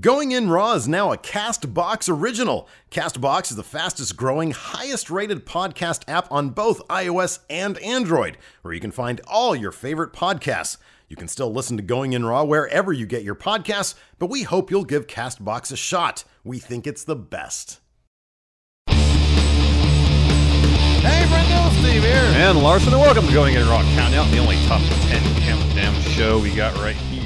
Going In Raw is now a Castbox original. Castbox is the fastest growing, highest rated podcast app on both iOS and Android, where you can find all your favorite podcasts. You can still listen to Going In Raw wherever you get your podcasts, but we hope you'll give Castbox a shot. We think it's the best. Hey, Brendel, Steve here. And Larson, and welcome to Going In Raw Countout, the only top 10 countdown show we got right here.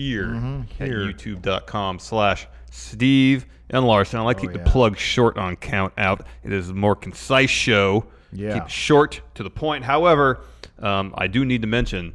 Here Mm-hmm. at youtube.com slash Steve and Larson. I like to Oh, keep yeah. the plug short on Count Out. It is a more concise show. Yeah. Keep it short to the point. However, um, I do need to mention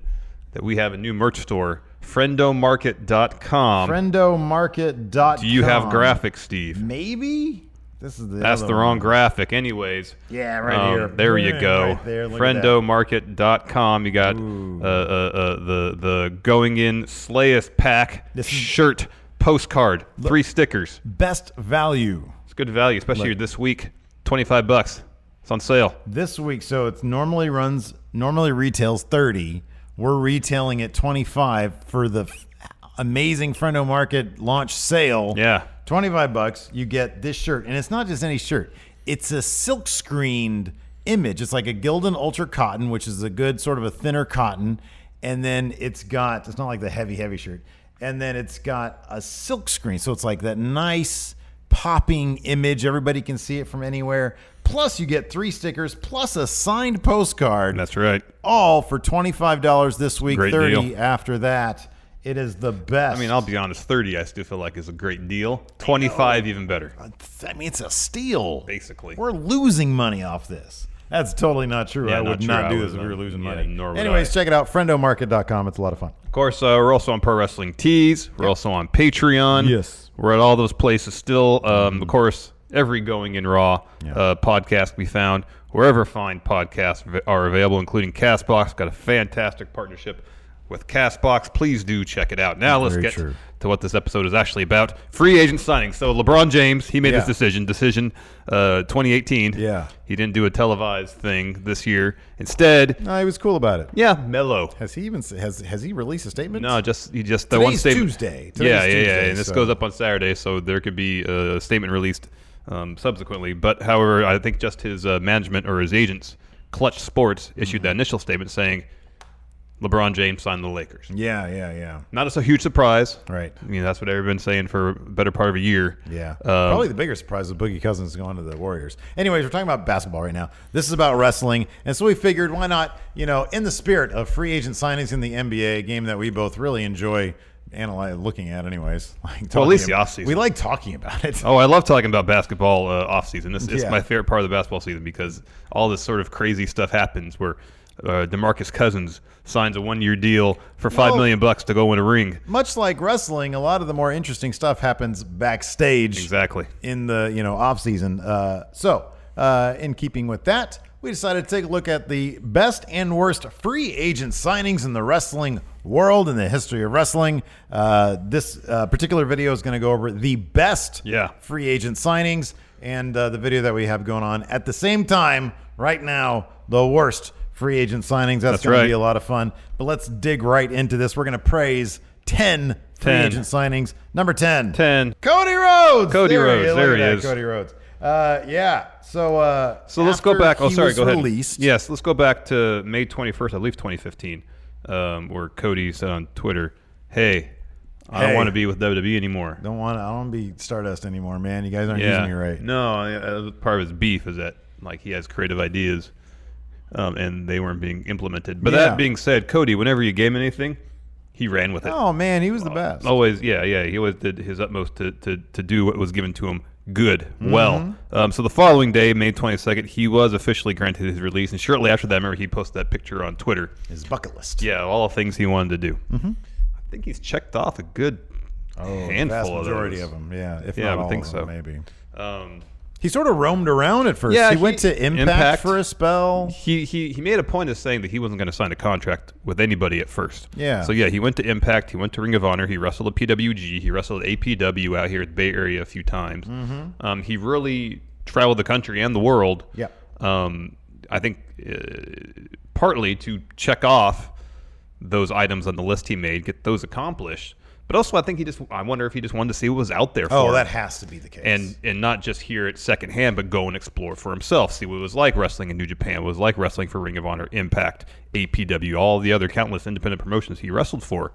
that we have a new merch store, friendomarket.com. Friendomarket.com. do you have graphics, Steve? Maybe? This is the That's the wrong one. graphic, anyways. Yeah, right Um, here. There you go. right there, look. Friendomarket.com. You got uh, uh, uh, the the going in Slayest pack This is- shirt, postcard, three stickers. Best value It's good value, especially Look. this week. Twenty five bucks. It's on sale. this week. So it's normally runs, normally retails 30. We're retailing at 25 for the f- amazing Friendo Market launch sale. Yeah. 25 bucks, you get this shirt. And it's not just any shirt, it's a silk screened image. It's like a Gildan Ultra Cotton, which is a good sort of a thinner cotton. And then it's got, it's not like the heavy, heavy shirt. And then it's got a silk screen. So it's like that nice popping image. Everybody can see it from anywhere. Plus, you get three stickers plus a signed postcard. That's right. all for $25 this week, Great 30 deal. after that. It is the best. I mean, I'll be honest. Thirty, I still feel like is a great deal. Twenty five, even better. I mean, it's a steal. Basically. We're losing money off this. That's totally not true. Yeah, I would not true. not do this if we were losing Yeah, money. nor would Anyways, I. check it out. Friendomarket.com. It's a lot of fun. Of course, uh, we're also on Pro Wrestling Tees. We're also on Patreon. Yes. We're at all those places still. Um, Of course, every Going in Raw uh, podcast we found, wherever fine podcasts are available, including Castbox. Got a fantastic partnership with Castbox. Please do check it out. Now let's Very get true. to what this episode is actually about. Free agent signings. So LeBron James, he made Yeah. his decision. Decision uh, 2018. Yeah. He didn't do a televised thing this year. Instead, No, he was cool about it. yeah, mellow. Has he even has has he released a statement? No, just you just the Today's one statement. Tuesday. Today's yeah, yeah, yeah. Tuesday, And this so- goes up on Saturday, so there could be a statement released um, subsequently. But however, I think just his uh, management or his agents, Clutch Sports, issued Mm-hmm. that initial statement saying LeBron James signed the Lakers. Yeah, yeah, yeah. Not as a huge surprise. Right. I mean, that's what everyone's saying for a better part of a year. Yeah. Um, Probably the bigger surprise is Boogie Cousins going to the Warriors. Anyways, we're talking about basketball right now. This is about wrestling. And so we figured why not, you know, in the spirit of free agent signings in the NBA, a game that we both really enjoy analyze, looking at anyways. Like Well, at least talking the offseason. We like talking about it. Oh, I love talking about basketball uh, off season. This is Yeah. my favorite part of the basketball season because all this sort of crazy stuff happens where uh, Demarcus Cousins signs a one-year deal for five Well- million bucks to go win a ring. Much like wrestling, a lot of the more interesting stuff happens backstage. Exactly. in the you know off season. Uh, so, uh, in keeping with that, we decided to take a look at the best and worst free agent signings in the wrestling world in the history of wrestling. Uh, this uh, particular video is going to go over the best Yeah. free agent signings, and uh, the video that we have going on at the same time right now, the worst free agent signings. That's, That's going to be a lot of fun. But let's dig right into this. We're going to praise. 10 free 10. agent signings. Number 10. 10. Cody Rhodes. Cody There Rhodes. Look there he is. Cody Rhodes. Uh, yeah. So. Uh, So let's go back. Oh, sorry. Go ahead. Released. Yes, let's go back to May 21st, I believe 2015, um, where Cody said on Twitter, "Hey, I don't want to be with WWE anymore." Don't want. I don't want to be Stardust anymore, man. You guys aren't yeah. using me right. No, uh, part of his beef is that like he has creative ideas, um, and they weren't being implemented. But Yeah. that being said, Cody, whenever you game anything, he ran with it. Oh man, he was the best. Always, yeah, yeah. He always did his utmost to, to, to do what was given to him good, well. Mm-hmm. Um, so the following day, May 22nd, he was officially granted his release. And shortly after that, remember, he posted that picture on Twitter. His bucket list. Yeah, all the things he wanted to do. Mm-hmm. I think he's checked off a good Oh, handful vast of majority those. of them. Yeah, if Yeah, I not would all think of them, so. maybe. Um, He sort of roamed around at first. Yeah, he, he- went to Impact, Impact. for a spell. he, he he made a point of saying that he wasn't going to sign a contract with anybody at first. Yeah. So yeah, he went to Impact. He went to Ring of Honor. He wrestled at PWG. He wrestled at APW out here at the Bay Area a few times. Mm-hmm. Um, he really traveled the country and the world. Yep. Um, I think uh, partly to check off those items on the list he made, get those accomplished. But also, I think he just. I wonder if he just wanted to see what was out there. For Oh, him that has to be the case. and and not just hear it secondhand, but go and explore for himself. See what it was like wrestling in New Japan, what it was like wrestling for Ring of Honor, Impact, APW, all the other countless independent promotions he wrestled for,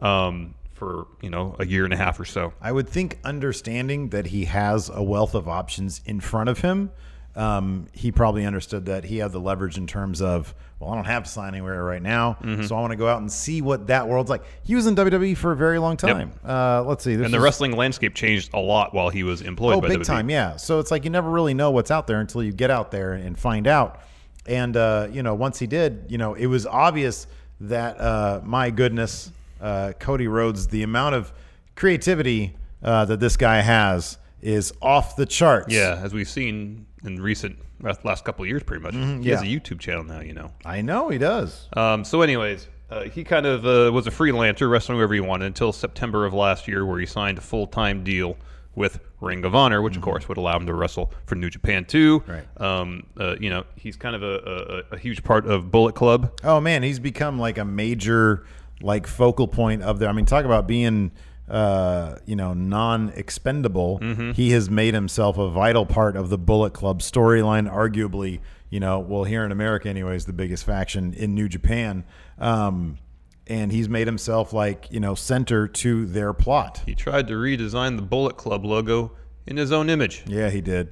um, for you know a year and a half or so. I would think understanding that he has a wealth of options in front of him, um, he probably understood that he had the leverage in terms of, well, I don't have to sign anywhere right now, Mm-hmm. so I want to go out and see what that world's like. He was in WWE for a very long time. Uh, let's see. And the is- wrestling landscape changed a lot while he was employed Oh, by big WWE. time, yeah. So it's like you never really know what's out there until you get out there and find out. And uh, you know, once he did, you know, it was obvious that uh, my goodness, uh, Cody Rhodes, the amount of creativity uh, that this guy has is off the charts. Yeah, as we've seen in recent last couple of years, pretty much. he has a Mm-hmm. YouTube channel now, you know. I know he does. Um, so, anyways, uh, he kind of uh, was a freelancer, wrestling wherever he wanted until September of last year, where he signed a full time deal with Ring of Honor, which of course would allow him to wrestle for New Japan too. Mm-hmm. Right. Um, uh, you know, he's kind of a, a, a huge part of Bullet Club. Oh man, he's become like a major like focal point of there. I mean, talk about being uh, you know non-expendable. Mm-hmm. He has made himself a vital part of the Bullet Club storyline. Arguably, you know, well here in America, anyways, the biggest faction in New Japan. Um, and he's made himself like you know center to their plot. He tried to redesign the Bullet Club logo in his own image. Yeah, he did.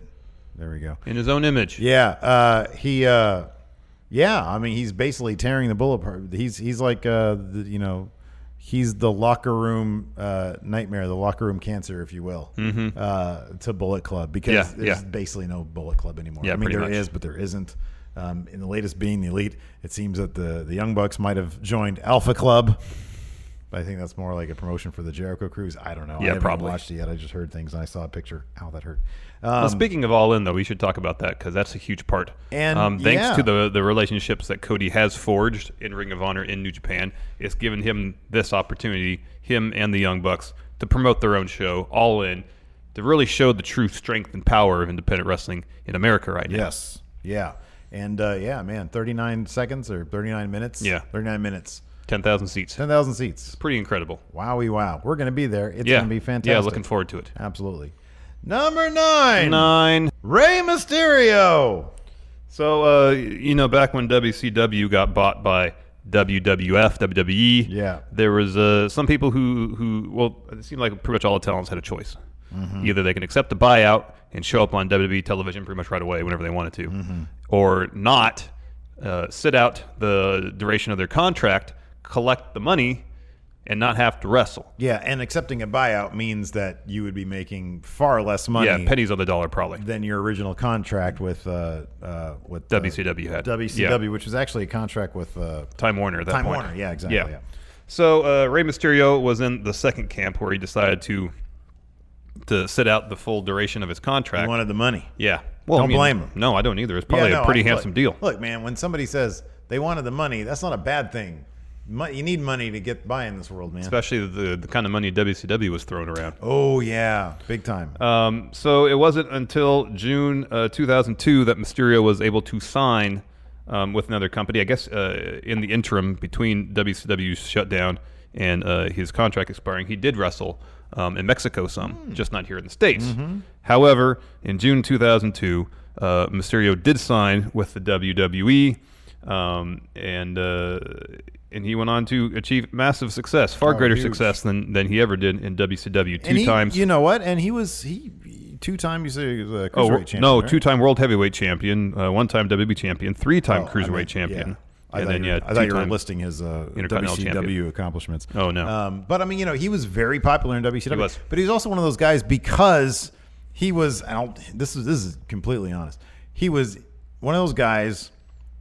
There we go. In his own image. Yeah, uh, he. Uh, yeah, I mean, he's basically tearing the bullet apart. He's he's like, uh, the, you know, he's the locker room uh, nightmare, the locker room cancer, if you will, uh, to Bullet Club because Mm-hmm. Yeah, there's yeah. basically no Bullet Club anymore. Yeah, I mean, there much. is, but there isn't. Um, in the latest being the elite, it seems that the the Young Bucks might have joined Alpha Club. But I think that's more like a promotion for the Jericho Cruise. I don't know. I Yeah, haven't probably. watched it yet. I just heard things and I saw a picture. Ow, that hurt. Well, Um, speaking of All In, though, we should talk about that because that's a huge part. And, um, thanks yeah. to the the relationships that Cody has forged in Ring of Honor in New Japan, it's given him this opportunity, him and the Young Bucks, to promote their own show, All In, to really show the true strength and power of independent wrestling in America right now. Yes. Yeah. And uh, yeah, man, 39 seconds or 39 minutes? Yeah. 39 minutes. Ten thousand seats, 10,000 seats. It's pretty incredible. Wowie wow. We're going to be there. It's yeah, going to be fantastic. Yeah, looking forward to it. Absolutely. Number nine. Nine. Rey Mysterio. So, uh, you know, back when WCW got bought by WWF, WWE, Yeah. there was uh, some people who, who, well, it seemed like pretty much all the talents had a choice. Mm-hmm. Either they can accept the buyout and show up on WWE television pretty much right away whenever they wanted to, Mm-hmm. or not, uh, sit out the duration of their contract, collect the money, and not have to wrestle. Yeah, and accepting a buyout means that you would be making far less money Yeah, pennies on the dollar probably. than your original contract with uh, uh, with uh, WCW had. WCW, Yeah. which was actually a contract with uh, Time Warner at that Time point. Warner. Yeah, exactly. Yeah. So uh, Rey Mysterio was in the second camp where he decided to to sit out the full duration of his contract. He wanted the money. yeah. Well, Don't I mean, blame him. No, I don't either. It's probably Yeah, no, a pretty I- handsome look, deal. Look, man, when somebody says they wanted the money, that's not a bad thing. You need money to get by in this world, man. Especially the the kind of money WCW was throwing around. oh yeah, big time. Um, so it wasn't until June uh, 2002 that Mysterio was able to sign um, with another company. I guess uh, in the interim between WCW's shutdown and uh, his contract expiring, he did wrestle um, in Mexico some, just not here in the States. However, in June 2002, uh, Mysterio did sign with the WWE, um, and uh, and he went on to achieve massive success, far Oh, greater huge. success than, than he ever did in WCW. Two he, times. You know what? And he was he two time. You say he was a Oh cruiserweight wor- champion. no, right? two-time world heavyweight champion, uh, one-time WWE champion, three-time Oh, I cruiserweight champion, yeah. I then you yeah, were, I thought you were listing his uh, WCW champion. accomplishments. Oh, no. Um, but I mean, you know, he was very popular in WCW. He was. But he was also one of those guys because he was. This is this is completely honest. He was one of those guys.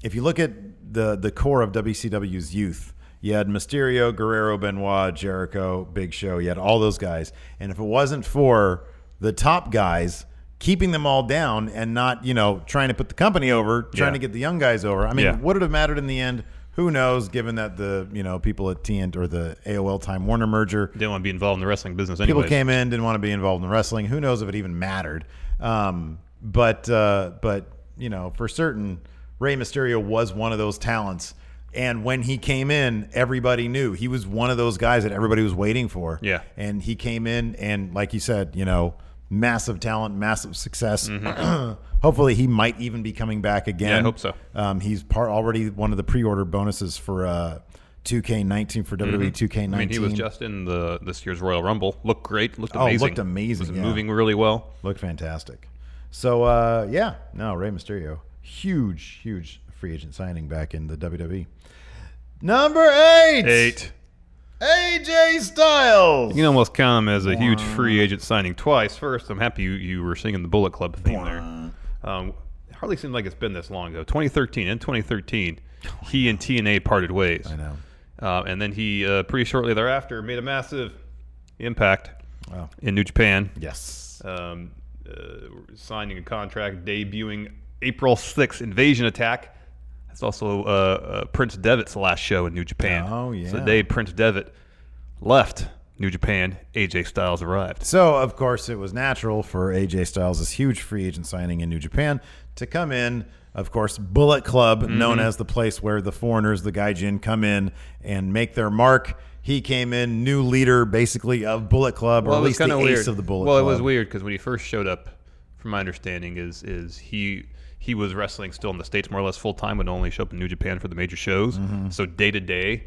If you look at the the core of WCW's youth, You had Mysterio, Guerrero, Benoit, Jericho, Big Show. You had all those guys. And if it wasn't for the top guys keeping them all down and not, you know, trying to put the company over, trying Yeah. to get the young guys over, I mean, Yeah. would it have mattered in the end? Who knows? Given that the you know people at TNT or the AOL Time Warner merger, Didn't want to be involved in the wrestling business anyway. people came in didn't want to be involved in wrestling. Who knows if it even mattered? Um, but uh, but you know for certain, Rey Mysterio was one of those talents. And when he came in, everybody knew he was one of those guys that everybody was waiting for. Yeah. And he came in, and like you said, you know, massive talent, massive success. Hopefully, he might even be coming back again. Mm-hmm. Yeah, I hope so. Um, he's part already one of the pre-order bonuses for uh, 2K19 for WWE 2K19. Mm-hmm. I mean, he was just in the this year's Royal Rumble. Looked great. Looked amazing. Oh, looked amazing, Was yeah. moving really well. Looked fantastic. So uh, yeah, no, Rey Mysterio, huge, huge free agent signing back in the WWE. Number eight, Eight. AJ Styles. You can almost count him as a huge free agent signing twice. First, I'm happy you, you were singing the Bullet Club theme there. Um, it hardly seems like it's been this long ago. 2013 in 2013, he and TNA parted ways. I know. Uh, and then he, uh, pretty shortly thereafter, made a massive impact Wow. in New Japan. Yes. um, uh, signing a contract, debuting April 6th Invasion Attack. That's also uh, uh, Prince Devitt's last show in New Japan. Oh, So yeah. the day Prince Devitt left New Japan, AJ Styles arrived. So of course it was natural for AJ Styles, this huge free agent signing in New Japan, to come in. Of course, Bullet Club, known Mm-hmm. as the place where the foreigners, the Gaijin, come in and make their mark. He came in, new leader, basically of Bullet Club, or at least the of ace of the Bullet well, Club. it was weird because when he first showed up, from my understanding, is is he he was wrestling still in the states more or less full time, but only show up in New Japan for the major shows. So day to day,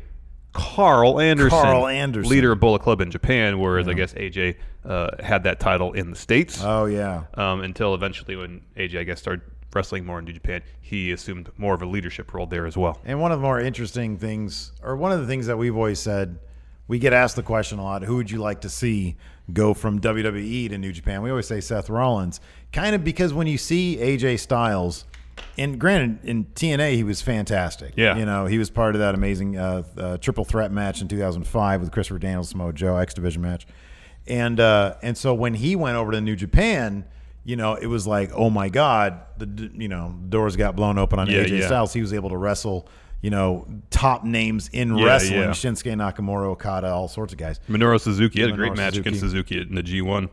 Karl Anderson, Mm-hmm. Karl Anderson. leader of Bullet Club in Japan, whereas I guess AJ uh, had that title in the states. Oh yeah, um, until eventually when AJ, I guess, started wrestling more in New Japan, he assumed more of a leadership role there as well. And one of the more interesting things, or one of the things that we've always said, we get asked the question a lot who would you like to see go from WWE to New Japan? We always say Seth Rollins, kind of because when you see AJ Styles, and granted, in TNA, he was fantastic. Yeah. You know, he was part of that amazing uh, uh, triple threat match in 2005 with Christopher Daniels, Samoa Joe, X Division match. And, uh, and so when he went over to New Japan, you know, it was like, oh my God, the you know doors got blown open on Yeah, AJ yeah. Styles. He was able to wrestle, you know, top names in Yeah, wrestling: yeah. Shinsuke Nakamura, Okada, all sorts of guys. Minoru Suzuki had a great match Suzuki. against Suzuki in the G1.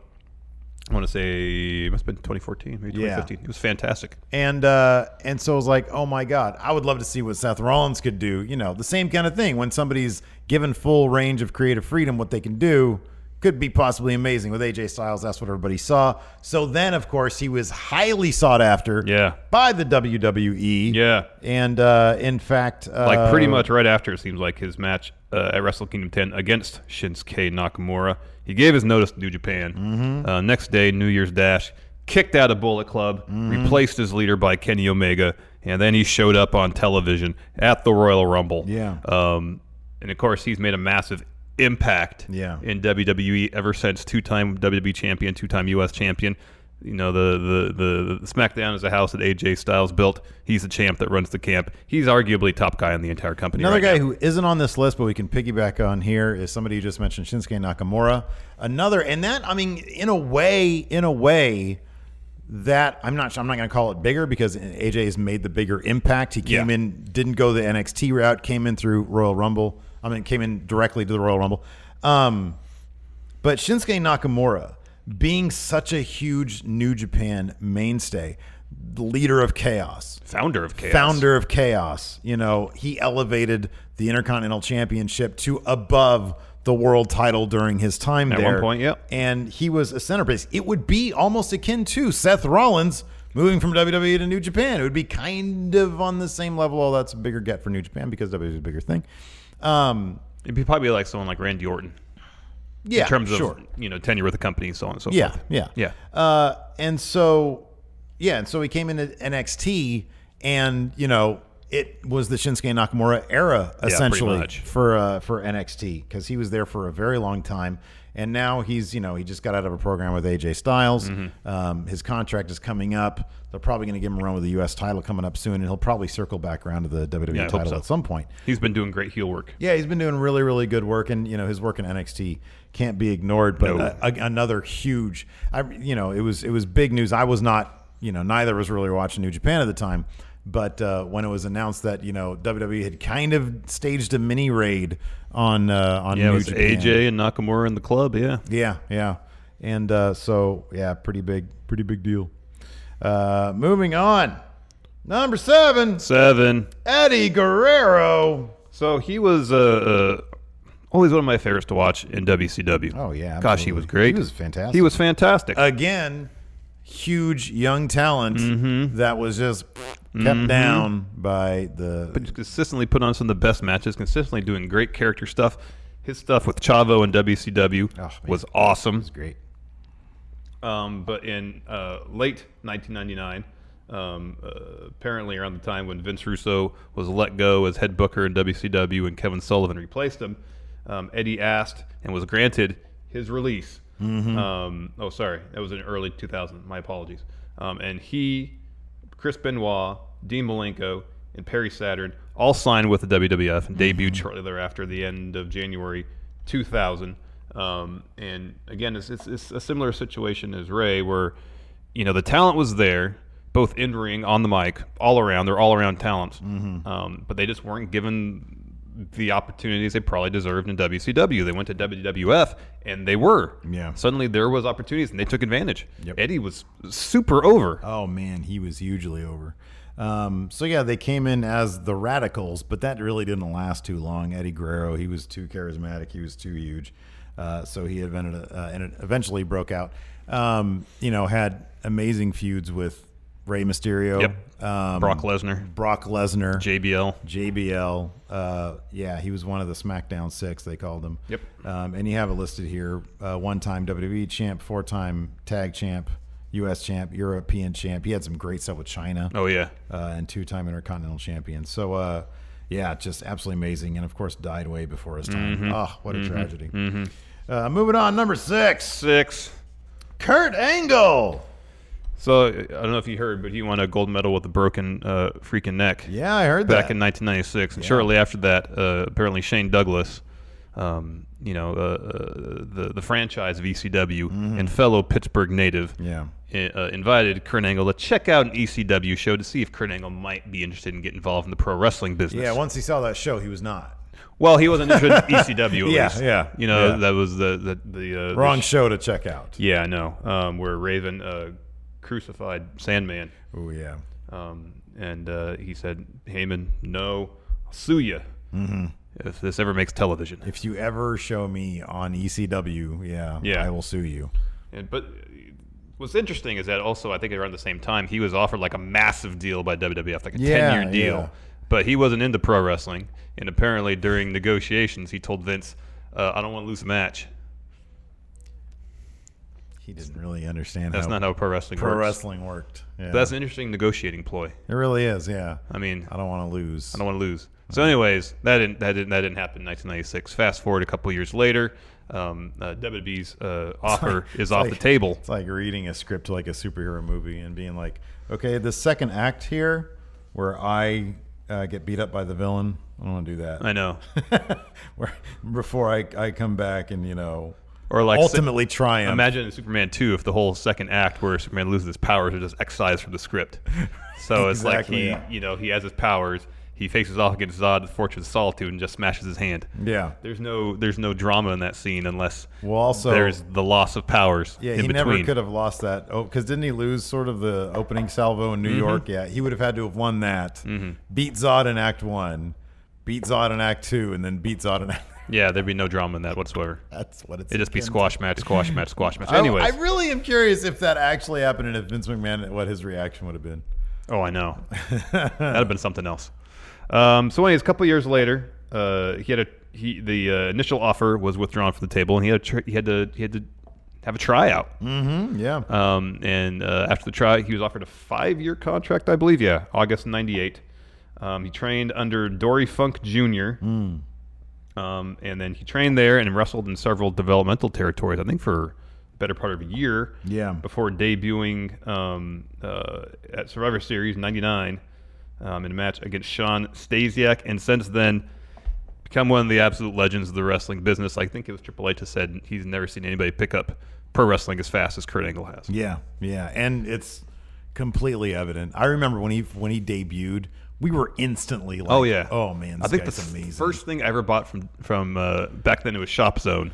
I want to say it must have been 2014, maybe Yeah. 2015. It was fantastic. And uh, and so it was like, oh my God, I would love to see what Seth Rollins could do. You know, the same kind of thing. When somebody's given full range of creative freedom, what they can do could be possibly amazing. With AJ Styles, that's what everybody saw. So then, of course, he was highly sought after Yeah. by the WWE. Yeah. And uh, in fact, uh, Like pretty much right after, it seems like his match uh, at Wrestle Kingdom 10 against Shinsuke Nakamura. He gave his notice to New Japan. Mm-hmm. Uh, next day, New Year's Dash, kicked out of Bullet Club, Mm-hmm. replaced his leader by Kenny Omega, and then he showed up on television at the Royal Rumble. Yeah. Um, and of course, he's made a massive impact Yeah. in WWE ever since two-time WWE champion, two-time U.S. champion. You know, the, the, the, the SmackDown is a house that AJ Styles built. He's the champ that runs the camp. He's arguably top guy in the entire company. Another right guy now. who isn't on this list, but we can piggyback on here is somebody you just mentioned, Shinsuke Nakamura. Another, and that I mean, in a way, in a way, that I'm not. I'm not going to call it bigger because AJ has made the bigger impact. He came Yeah. in, didn't go the NXT route, came in through Royal Rumble. I mean, came in directly to the Royal Rumble. Um, but Shinsuke Nakamura, being such a huge New Japan mainstay, the leader of chaos, founder of Chaos. founder of chaos you know he elevated the intercontinental championship to above the world title during his time At there one point, yep. and he was a centerpiece it would be almost akin to seth rollins moving from wwe to new japan it would be kind of on the same level although that's a bigger get for new japan because wwe is a bigger thing um It'd be probably like someone like Randy Orton yeah in terms of sure. you know tenure with the company and so on and so Yeah, forth. yeah, Yeah. Uh, and so, yeah, and so he came into NXT, and you know, it was the Shinsuke Nakamura era essentially much. for uh, for NXT because he was there for a very long time, And now he's, you know, he just got out of a program with AJ Styles. Mm-hmm. Um, his contract is coming up. They're probably going to give him a run with the U.S. title coming up soon, and he'll probably circle back around to the WWE Yeah, title so. at some point. He's been doing great heel work. Yeah, he's been doing really, really good work, and you know his work in NXT can't be ignored. But No. uh, a- another huge, I, you know, it was it was big news. I was not, you know, neither was really watching New Japan at the time. But uh, when it was announced that you know WWE had kind of staged a mini raid on uh, on Yeah, it was Japan, AJ and Nakamura in the club. Yeah. yeah, yeah, and uh, so yeah, pretty big, pretty big deal. Uh, moving on, number seven, Seven. Eddie Guerrero. So he was uh, uh, always one of my favorites to watch in WCW. Oh, yeah, absolutely. gosh, he was great. He was fantastic. He was fantastic. again, huge young talent Mm-hmm. that was just kept down by the. but consistently put on some of the best matches. Consistently doing great character stuff. His stuff with Chavo and WCW Oh, was awesome. It's great. Um, but in uh, late 1999, um, uh, apparently around the time when Vince Russo was let go as head booker in WCW and Kevin Sullivan replaced him, um, Eddie asked and was granted his release. Um, oh, sorry, that was in early 2000. My apologies. Um, and he, Chris Benoit, Dean Malenko, and Perry Saturn all signed with the WWF and debuted shortly thereafter, the end of January 2000. Um, and again, it's, it's, it's a similar situation as Rey, where you know the talent was there, both in ring, on the mic, all around. They're all around talents, um, but they just weren't given the opportunities they probably deserved in WCW. They went to WWF and they were. Yeah. Suddenly there was opportunities and they took advantage. Yep. Eddie was super over. Oh man, he was hugely over. Um, so yeah, they came in as the Radicals, but that really didn't last too long. Eddie Guerrero, he was too charismatic, he was too huge, uh, so he invented, uh, and it eventually broke out. Um, you know, had amazing feuds with Rey Mysterio, Yep. um, Brock Lesnar, Brock Lesnar, JBL. JBL. Uh, yeah, he was one of the SmackDown Six, they called him. Yep. Um, and you have it listed here: uh, one-time WWE champ, four-time tag champ, U.S. champ, European champ. He had some great stuff with Chyna, Oh yeah. uh, and two-time Intercontinental champion. So, uh, yeah, just absolutely amazing. And of course, died way before his time. Mm-hmm. Oh, what a tragedy. Uh, moving on, number six, Six. Kurt Angle. So I don't know if you heard, but he won a gold medal with a broken uh, freaking neck. Yeah, I heard that back that. in 1996, and shortly after that, uh, apparently Shane Douglas, um, you know, uh, uh, the the franchise ECW and fellow Pittsburgh native, Mm-hmm. Yeah. uh, invited Kurt Angle to check out an ECW show to see if Kurt Angle might be interested in getting involved in the pro wrestling business. Yeah, once he saw that show, he was not. well, he wasn't interested in ECW. At Yeah, least. yeah, You know, yeah. that was the the the uh, the Wrong sh- show to check out. yeah, I know. Um, where Raven uh, crucified Sandman. Oh yeah. Um, and uh, he said, Heyman, no, I'll sue you Mm-hmm. if this ever makes television. If you ever show me on ECW, yeah, Yeah. I will sue you. And, but what's interesting is that also, I think around the same time, he was offered like a massive deal by WWF, like a Yeah, 10 year deal. yeah. But he wasn't into pro wrestling. And apparently during negotiations, he told Vince, uh, I don't want to lose a match. He didn't really understand That's how not how pro wrestling pro works. wrestling worked. Yeah. But that's an interesting negotiating ploy. it really is. Yeah. I mean, I don't want to lose. I don't want to lose. So, anyways, that didn't that didn't that didn't happen in 1996. Fast forward a couple years later, um, uh, WWE's uh, offer is off like- the table. It's like reading a script like a superhero movie and being like, okay, the second act here, where I uh, get beat up by the villain, I don't want to do that. I know. where, before I, I come back and you know, Or like ultimately triumph. Imagine in Superman 2 if the whole second act where Superman loses his powers are just excised from the script. So it's like he, you know, he has his powers. He faces off against Zod, the Fortress of Solitude, and just smashes his hand. yeah. There's no, there's no drama in that scene unless Well, also- there's the loss of powers. Yeah, he never could have lost that. Oh, because didn't he lose sort of the opening salvo in New Mm-hmm. York? Yeah, he would have had to have won that. Beat Zod in Act One, beat Zod in Act Two, and then beat Zod in Act. Yeah, there'd be no drama in that whatsoever. That's what it's. It'd just be squash match, squash match, squash match. Anyways, I, really am curious if that actually happened and if Vince McMahon, what his reaction would have been. Oh, I know. That'd have been something else. Um, so, anyways, a couple years later, uh, he had a he the uh, initial offer was withdrawn from the table, and he had a tr- he had to he had to have a tryout. Mm, yeah. Um, and uh, after the try, he was offered a five year contract, I believe. Yeah, August '98. Um, he trained under Dory Funk Jr. Um, and then he trained there and wrestled in several developmental territories. I think for a better part of a year. Yeah. Before debuting um, uh, at Survivor Series '99 um, in a match against Shawn Stasiak, and since then become one of the absolute legends of the wrestling business. I think it was Triple H that said he's never seen anybody pick up pro wrestling as fast as Kurt Angle has. Yeah, yeah, and it's completely evident. I remember when he when he debuted, we were instantly like, Oh yeah. oh man, this I think the amazing." first thing I ever bought from from uh, back then it was Shop Zone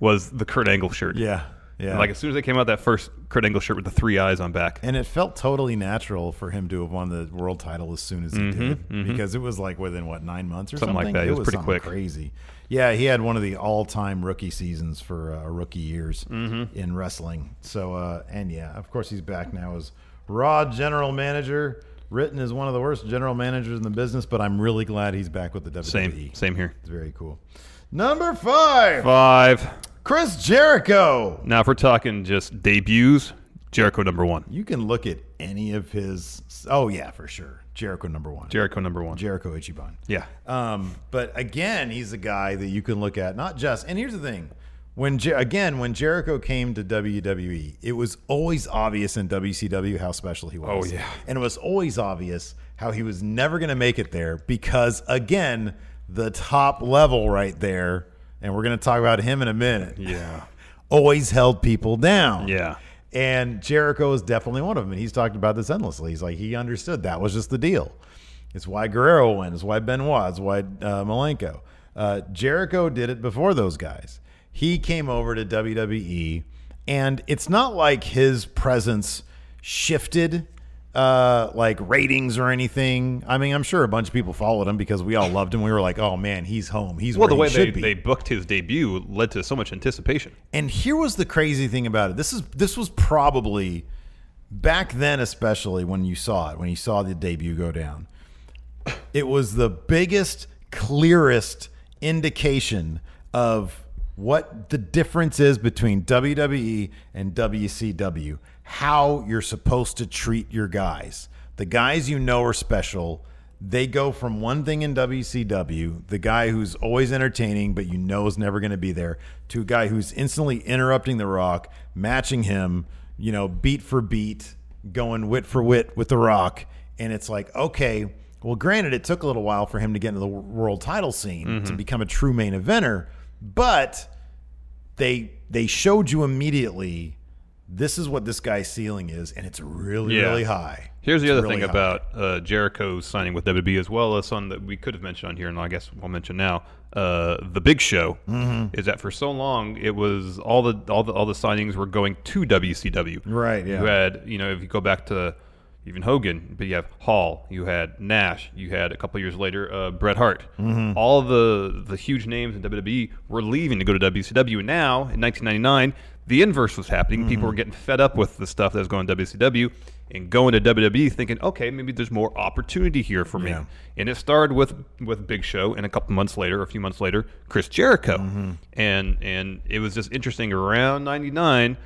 was the Kurt Angle shirt. Uh-huh. yeah, yeah, And, like as soon as they came out, that first Kurt Angle shirt with the three eyes on back. and it felt totally natural for him to have won the world title as soon as he did because it was like within what nine months or Mm-hmm, Something something. like that. It was pretty quick. crazy. Yeah, he had one of the all-time rookie seasons for uh, rookie years Mm-hmm. in wrestling. So, uh, and yeah, of course, he's back now as Raw general manager. Written is one of the worst general managers in the business, but I'm really glad he's back with the WWE. Same, same here. It's very cool. Number five, Five. Chris Jericho. Now, if we're talking just debuts, Jericho number one. You can look at any of his. Oh yeah, for sure. Jericho number one. Jericho number one. Jericho Ichiban. yeah. Um, but again, he's a guy that you can look at not just. And here's the thing: when Jer- again when Jericho came to WWE, it was always obvious in WCW how special he was. Oh, yeah. and it was always obvious how he was never going to make it there because again, the top level right there, and we're going to talk about him in a minute. Yeah. always held people down. Yeah. And Jericho is definitely one of them. And he's talked about this endlessly. He's like, he understood that was just the deal. It's why Guerrero went. It's why Benoit. It's why uh, Malenko. Uh, Jericho did it before those guys. He came over to WWE, and it's not like his presence shifted uh, like ratings or anything. I mean, I'm sure a bunch of people followed him because we all loved him. We were like, oh man, he's home. He's Well, where the way he they, be. they booked his debut led to so much anticipation. And here was the crazy thing about it. This is this was probably back then, especially when you saw it, when you saw the debut go down. It was the biggest, clearest indication of what the difference is between WWE and WCW. How you're supposed to treat your guys. The guys you know are special. They go from one thing in WCW, the guy who's always entertaining, but you know is never going to be there, to a guy who's instantly interrupting The Rock, matching him, you know, beat for beat, going wit for wit with The Rock. And it's like, okay, well, granted, it took a little while for him to get into the world title scene to mm-hmm. become a true main eventer, but they they showed you immediately this is what this guy's ceiling is, and it's really, Yeah. really high. Here's the It's other really thing high. about uh, Jericho signing with WWE as well as something that we could have mentioned on here, and I guess we'll mention now. Uh, the Big Show Mm-hmm. is that for so long it was all the all the all the signings were going to WCW. Right, yeah. You had you know if you go back to even Hogan, but you have Hall, you had Nash, you had a couple years later uh, Bret Hart. Mm-hmm. All the the huge names in WWE were leaving to go to WCW. And now in 1999, the inverse was happening. Mm-hmm. People were getting fed up with the stuff that was going to WCW and going to WWE, thinking, okay, maybe there's more opportunity here for me. Yeah. And it started with with Big Show, and a couple months later, a few months later, Chris Jericho, Mm-hmm. and and it was just interesting around '99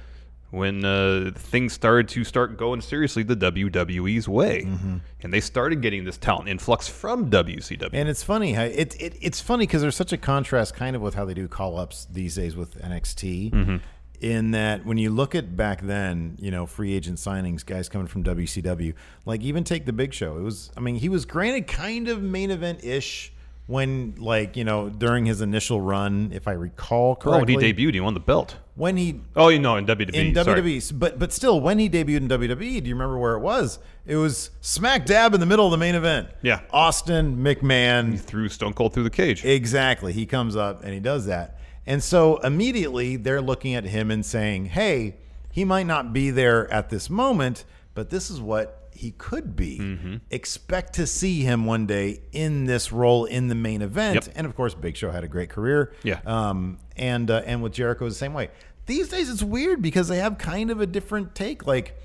when uh, things started to start going seriously the WWE's way, Mm-hmm. and they started getting this talent influx from WCW. And it's funny how it, it it's funny because there's such a contrast kind of with how they do call ups these days with NXT. Mm-hmm. In that, when you look at back then, you know, free agent signings, guys coming from WCW, like even take the Big Show. It was, I mean, he was granted kind of main event ish when, like, you know, during his initial run, if I recall oh, when he debuted, he won the belt. When he Oh, you know, in WWE. in sorry. WWE. But but still, when he debuted in WWE, do you remember where it was? It was smack dab in the middle of the main event. Yeah. Austin McMahon. he threw Stone Cold through the cage. Exactly. He comes up and he does that. And so immediately they're looking at him and saying, "Hey, he might not be there at this moment, but this is what he could be. Mm-hmm. Expect to see him one day in this role in the main event." Yep. And of course, Big Show had a great career. Yeah. Um, and uh, and with Jericho the same way. These days it's weird because they have kind of a different take. Like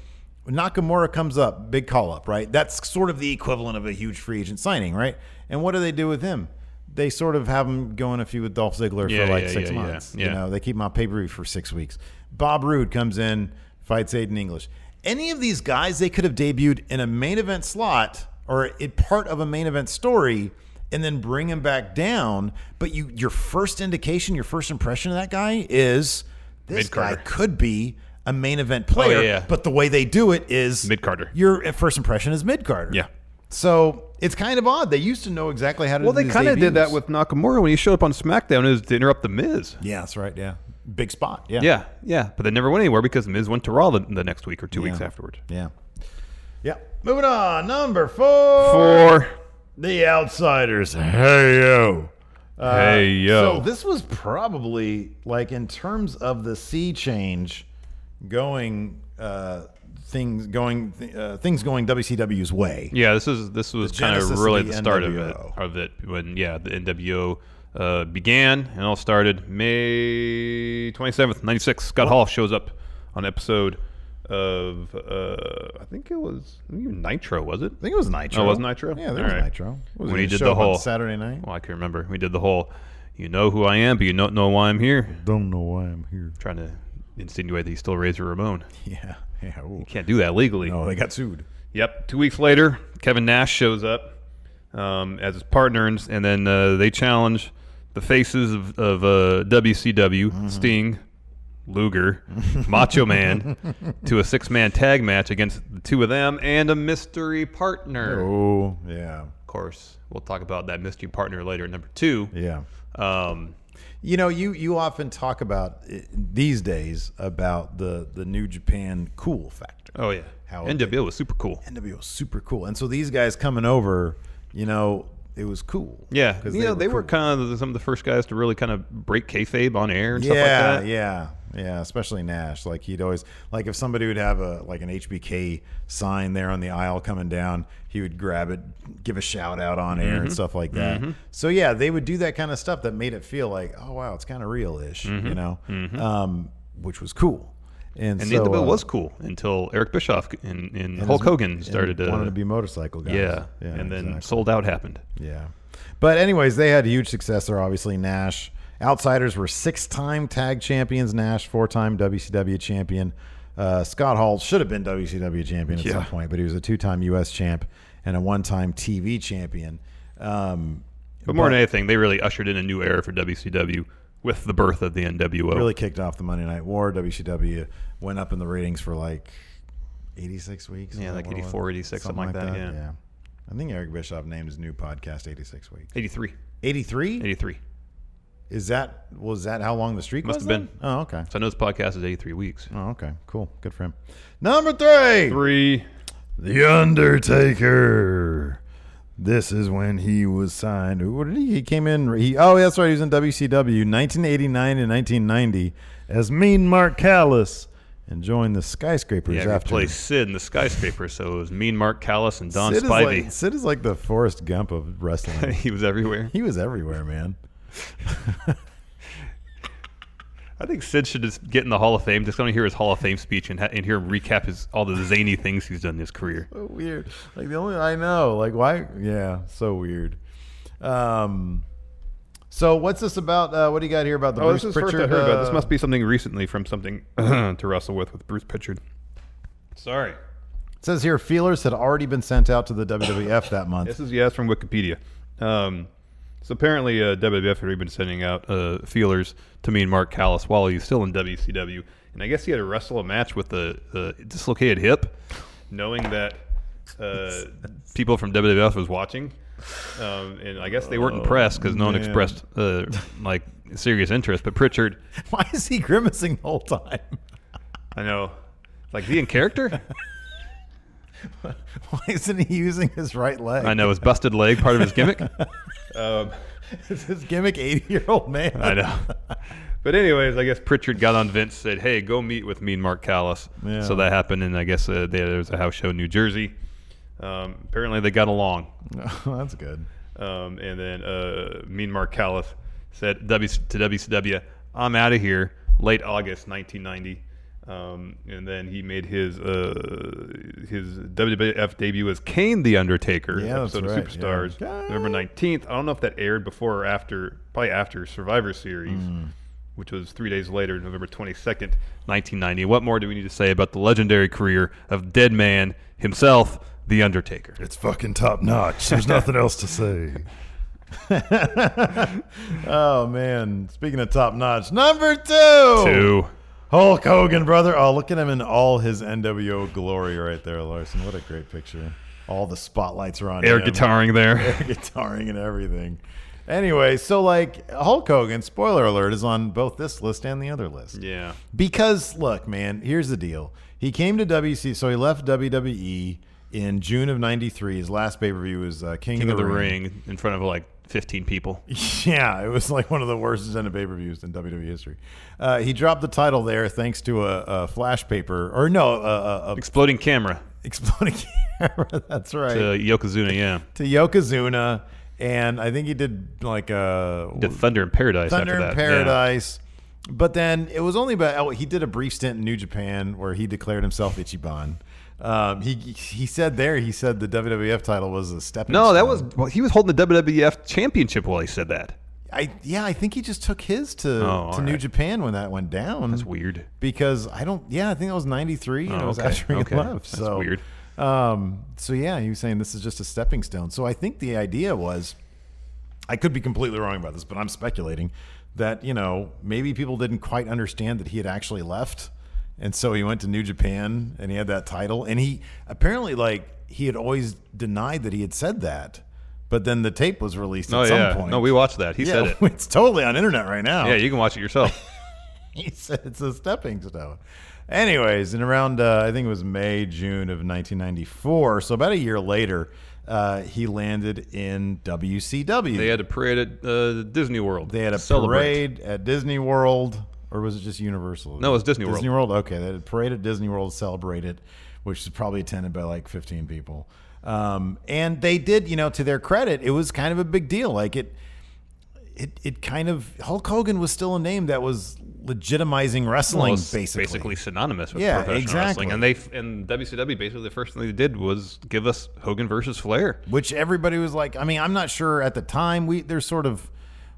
Nakamura comes up, big call up, right? That's sort of the equivalent of a huge free agent signing, right? And what do they do with him? They sort of have him going a few with Dolph Ziggler Yeah, for like yeah, six yeah, months. You know, they keep him on pay per view for six weeks. Bob Roode comes in, fights Aiden English. Any of these guys, they could have debuted in a main event slot or it part of a main event story, and then bring him back down. But you, your first indication, your first impression of that guy is this guy Mid-Carder. could be a main event player. Oh, yeah. But the way they do it is Mid-Carder. Your first impression is mid carder. Yeah. So it's kind of odd. They used to know exactly how to. Do that. Well, they kind of did that with Nakamura when he showed up on SmackDown is to interrupt the Miz. Yeah, that's right. Yeah, big spot. Yeah. Yeah, yeah, but they never went anywhere because Miz went to Raw the, the next week or two weeks afterward. Yeah. Yeah. Moving on. Number four. Four. The Outsiders. Hey yo. Uh, Hey, yo. So this was probably like in terms of the sea change, going uh, things going uh, things going WCW's way. Yeah, this is this was kind of really the the start of it of it when yeah the NWO uh, began and all started May twenty seventh ninety six. Scott Hall shows up on episode of uh, I think it was I think it was Nitro was it? I think it was Nitro. Oh, it was Nitro? Yeah, there All was right. Nitro. Was When he did the whole- Saturday night. Well, I can remember we did the whole. You know who I am, but you don't know why I'm here. Don't know why I'm here. Trying to insinuate that he's still Razor Ramon. Yeah, yeah. ooh. Can't do that legally. No, they got sued. Yep. Two weeks later, Kevin Nash shows up um, as his partner, and, and then uh, they challenge the faces of, of uh, WCW, Sting, Luger, Macho Man, to a six-man tag match against the two of them and a mystery partner. Oh, yeah, Of course, we'll talk about that mystery partner later. Number two. yeah. Um, You know, you you often talk about uh, these days about the the New Japan cool factor. oh yeah, How NWO was super cool. NWO was super cool, and so these guys coming over, you know, it was cool. Yeah, 'Cause you know they were cool. kind of some of the first guys to really kind of break kayfabe on air and stuff like that. yeah, yeah. Yeah. Especially Nash. Like he'd always like if somebody would have a like an HBK sign there on the aisle coming down, he would grab it, give a shout out on air Mm-hmm. and stuff like that. So yeah, they would do that kind of stuff that made it feel like, oh wow, it's kind of real ish, you know, um, which was cool. And. And so, the NWO uh, was cool until Eric Bischoff and, and, and Hulk Hogan started to, wanted to be motorcycle guys. yeah, and then exactly. sold out happened. Yeah. But anyways, they had huge success there. Obviously, Nash. Outsiders were six-time tag champions. Nash, four-time WCW champion. Uh, Scott Hall should have been WCW champion at some point, but he was a two-time U.S. champ and a one-time TV champion. Um, But more than anything, they really ushered in a new era for WCW with the birth of the NWO. really kicked off the Monday Night War. WCW went up in the ratings for like 86 weeks. Yeah, like what 84, 86, something like that, yeah. I think Eric Bischoff named his new podcast 86 weeks. 83. 83? 83. Is that was that how long the streak Must was? have then? been. Oh, okay. So I know this podcast is 83 weeks. Oh, okay. Cool. Good for him. Number three, Three. The Undertaker. This is when he was signed. What did he? He came in. He oh, that's right. He was in WCW 1989 and 1990 as Mean Mark Callous and joined the Skyscrapers Yeah, he after. replaced Sid in the skyscraper. So it was Mean Mark Callous and Dan Sid is, Spivey. like, Sid is like the Forrest Gump of wrestling. he was everywhere. he was everywhere, man. I think Sid should just get in the Hall of Fame. Just want to hear his Hall of Fame speech and, ha- and hear him recap his all the zany things he's done in his career. so weird. Like the only I know. Like why? Yeah, so weird. Um. So what's this about? Uh, what do you got here about the Oh, Bruce this is first Pritchard? I heard about. This uh, must be something recently from something to wrestle with with Bruce Pritchard. Sorry, It says here feelers had already been sent out to the WWF that month. this is yeah, it's from Wikipedia. Um, so apparently, uh, WWF had already been sending out uh, feelers to Mean Mark Callous while he was still in WCW, and I guess he had to wrestle a match with a, a dislocated hip, knowing that uh, people from WWF was watching. Um, and I guess they weren't impressed because no one expressed uh, like serious interest. But Pritchard, Why is he grimacing the whole time? I know, like the in character. Why isn't he using his right leg? I know his busted leg, part of his gimmick. Um, Is his gimmick eighty-year-old man? I know. But anyways, I guess Pritchard got on Vince, said, "Hey, go meet with Mean Mark Callous." Yeah. So that happened, and I guess uh, they, there was a house show in New Jersey. Um, apparently, they got along, Oh, That's good. um, and then uh, Mean Mark Callous said w- to WCW, "I'm out of here." Late August 1990. Um, and then he made his uh, his WWF debut as Kane the Undertaker, Yeah, episode right, of Superstars, yeah. November nineteenth. I don't know if that aired before or after, probably after Survivor Series, Hmm. which was three days later, November twenty second, nineteen ninety. What more do we need to say about the legendary career of Dead Man himself, the Undertaker? It's fucking top notch. There's nothing else to say. oh man! Speaking of top notch, number two, Two. Hulk Hogan, brother. Oh, look at him in all his NWO glory right there, Larson. What a great picture. All the spotlights are on Air him. guitaring there. Air guitaring and everything. Anyway, so like Hulk Hogan, spoiler alert, is on both this list and the other list. Yeah. Because look, man, here's the deal. He came to WC, so he left WWE in June of '93. His last pay per view was uh, King, King of the Ring in front of like 15 people. Yeah, it was like one of the worst extended pay per views in WWE history. Uh, he dropped the title there thanks to a, a flash paper, or no, a, a, Exploding camera exploding camera. That's right. to Yokozuna, yeah. to Yokozuna, and I think he did like a Did Thunder in Paradise Thunder after in. Paradise. But then it was only about oh, he did a brief stint in New Japan where he declared himself Ichiban. Um, he he said there he said the WWF title was a stepping. Yeah. No, that was well, he was holding the WWF championship while he said that. I yeah I think he just took his to Oh, to New right. Japan when that went down. That's weird. because I don't yeah I think that was '93 and Oh, it was okay, after he okay. left. That's so weird. Um, so yeah, he was saying this is just a stepping stone. So I think the idea was, I could be completely wrong about this, but I'm speculating that you know maybe people didn't quite understand that he had actually left, and so he went to New Japan and he had that title, and he apparently like he had always denied that he had said that. But then the tape was released at Oh some point. No, we watched that. He yeah, said it. It's totally on internet right now. Yeah, you can watch it yourself. he said it's a stepping stone. Anyways, in around uh, I think it was May June of 1994, so about a year later, uh, he landed in WCW. they had a parade at uh, Disney World. They had a celebrate. parade at Disney World, or was it just Universal? No, it was Disney World. Disney World. Okay, they had a parade at Disney World to celebrate it, which was probably attended by like 15 people. Um, and they did, you know, to their credit, it was kind of a big deal. Like it, it, it kind of Hulk Hogan was still a name that was legitimizing wrestling, Well, basically. basically synonymous with Yeah, professional exactly. wrestling. And they and WCW basically the first thing they did was give us Hogan versus Flair. which everybody was like i mean i'm not sure at the time we there's sort of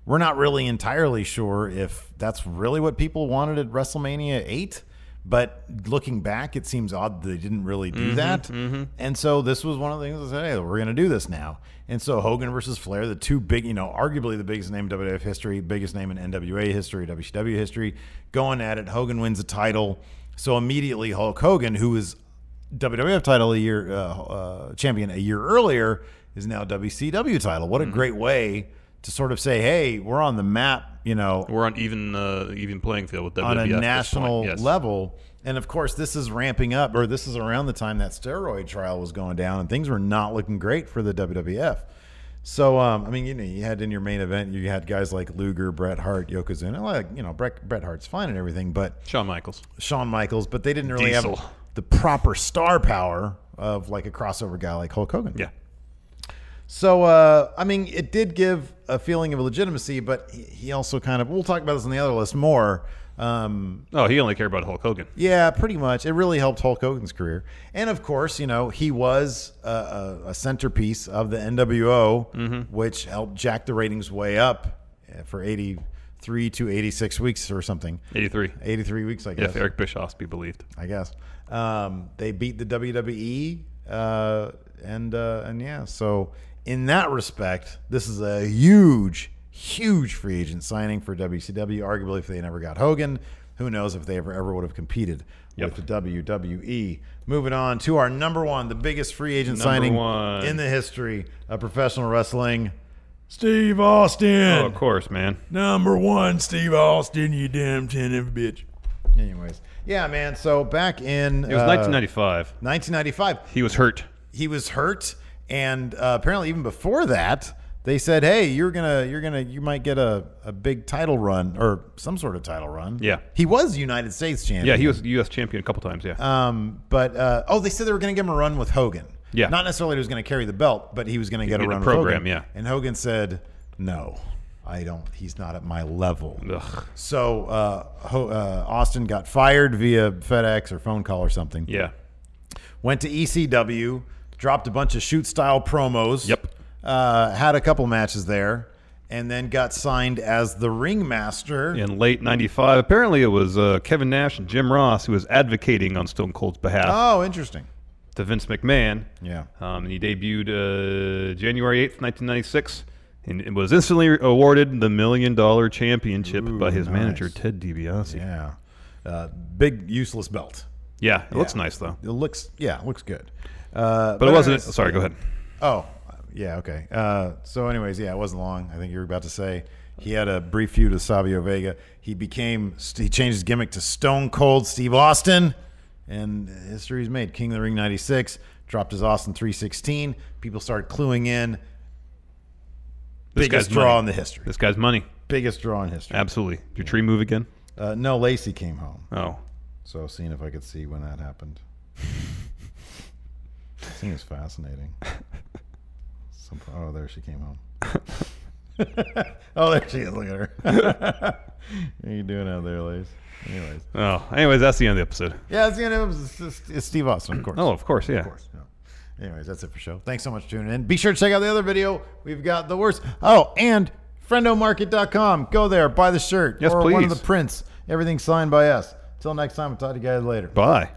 we're not really entirely sure if that's really what people wanted at wrestlemania 8 but looking back it seems odd they didn't really do that. and so this was one of the things that said hey we're going to do this now. And so hogan versus flair the two big you know arguably the biggest name in wwf history biggest name in nwa history wcw history going at it. Hogan wins the title. So immediately hulk hogan who was WWF title a year uh, uh, champion a year earlier is now WCW title. What a Mm-hmm. great way to sort of say, hey, we're on the map, you know, We're on even uh, even playing field with WWF on a national. Yes. level. And of course, this is ramping up, or this is around the time that steroid trial was going down, and things were not looking great for the WWF. So, um, I mean, you know, you had in your main event, you had guys like Luger, Bret Hart, Yokozuna. Like, you know, Bret, Bret Hart's fine and everything, but Shawn Michaels. Shawn Michaels, but they didn't really Diesel. have the proper star power of like a crossover guy like Hulk Hogan. Yeah. So, uh, I mean, it did give a feeling of legitimacy, but he- he also kind of, we'll talk about this on the other list more. Um, Oh, he only cared about Hulk Hogan. yeah, pretty much. It really helped Hulk Hogan's career. And of course, you know, he was a, a, a centerpiece of the NWO, Mm-hmm. which helped jack the ratings way up uh, for 83 to 86 weeks or something. 83. 83 weeks, I guess. If Eric Bischoff be believed. I guess. Um, they beat the WWE, uh, and uh, and yeah. So in that respect, this is a huge, huge free agent signing for WCW. Arguably, if they never got Hogan, who knows if they ever ever would have competed Yep. with the WWE. Moving on to our number one, the biggest free agent Number signing one. in the history of professional wrestling. Steve Austin. Oh, of course, man. Number one, Steve Austin, you damn tenant bitch. Anyways, yeah, man. So back in It was uh, 1995. 1995, He was hurt. he was hurt, and uh, apparently even before that, they said, "Hey, you're gonna, you're gonna, you might get a, a big title run or some sort of title run." Yeah. he was United States champion. Yeah, he was U.S. champion a couple times. Yeah. Um, but uh, oh, they said they were going to give him a run with Hogan. Yeah. not necessarily he was going to carry the belt, but he was going to get a get a run program, with Hogan. yeah. and Hogan said, "No, I don't. He's not at my level." Ugh. So uh, Ho- uh, Austin got fired via FedEx or phone call or something. Yeah. Went to ECW, dropped a bunch of shoot style promos. Yep. Uh, had a couple matches there, and then got signed as the ringmaster. In late '95, apparently it was uh, Kevin Nash and Jim Ross who was advocating on Stone Cold's behalf Oh, interesting. to Vince McMahon. Yeah. Um, and he debuted uh, January 8th, 1996, and it was instantly awarded the million dollar championship Ooh, by his manager. Ted DiBiase. Yeah, Yeah. Uh, big useless belt. Yeah, it looks nice though. It looks yeah, it looks good. Uh, But, it wasn't. anyways- Sorry, go ahead. Oh, yeah, okay. Uh, so, anyways, yeah, it wasn't long. I think you were about to say he had a brief feud with Savio Vega. He became he changed his gimmick to Stone Cold Steve Austin, and history's made. King of the Ring '96 dropped his Austin 316. People started cluing in. This Biggest guy's draw money. in the history. This guy's money. Biggest draw in history. Absolutely. Did your tree move again? Uh, no, Lacey came home. Oh, So, seeing if I could see when that happened. Seems fascinating. Some, oh, there she came home. oh, there she is. Look at her. what are you doing out there, Lace? Anyways. oh. Anyways, that's the end of the episode. Yeah, it's the end of it. It's, it's, it's Steve Austin, of course. Oh, of course, yeah. Of course. Yeah. Anyways, that's it for show. Thanks so much for tuning in. Be sure to check out the other video. We've got the worst. Oh, and friendomarket.com. Go there, buy the shirt Yes, or one of the prints. Everything signed by us. Until next time, I'll talk to you guys later. Bye.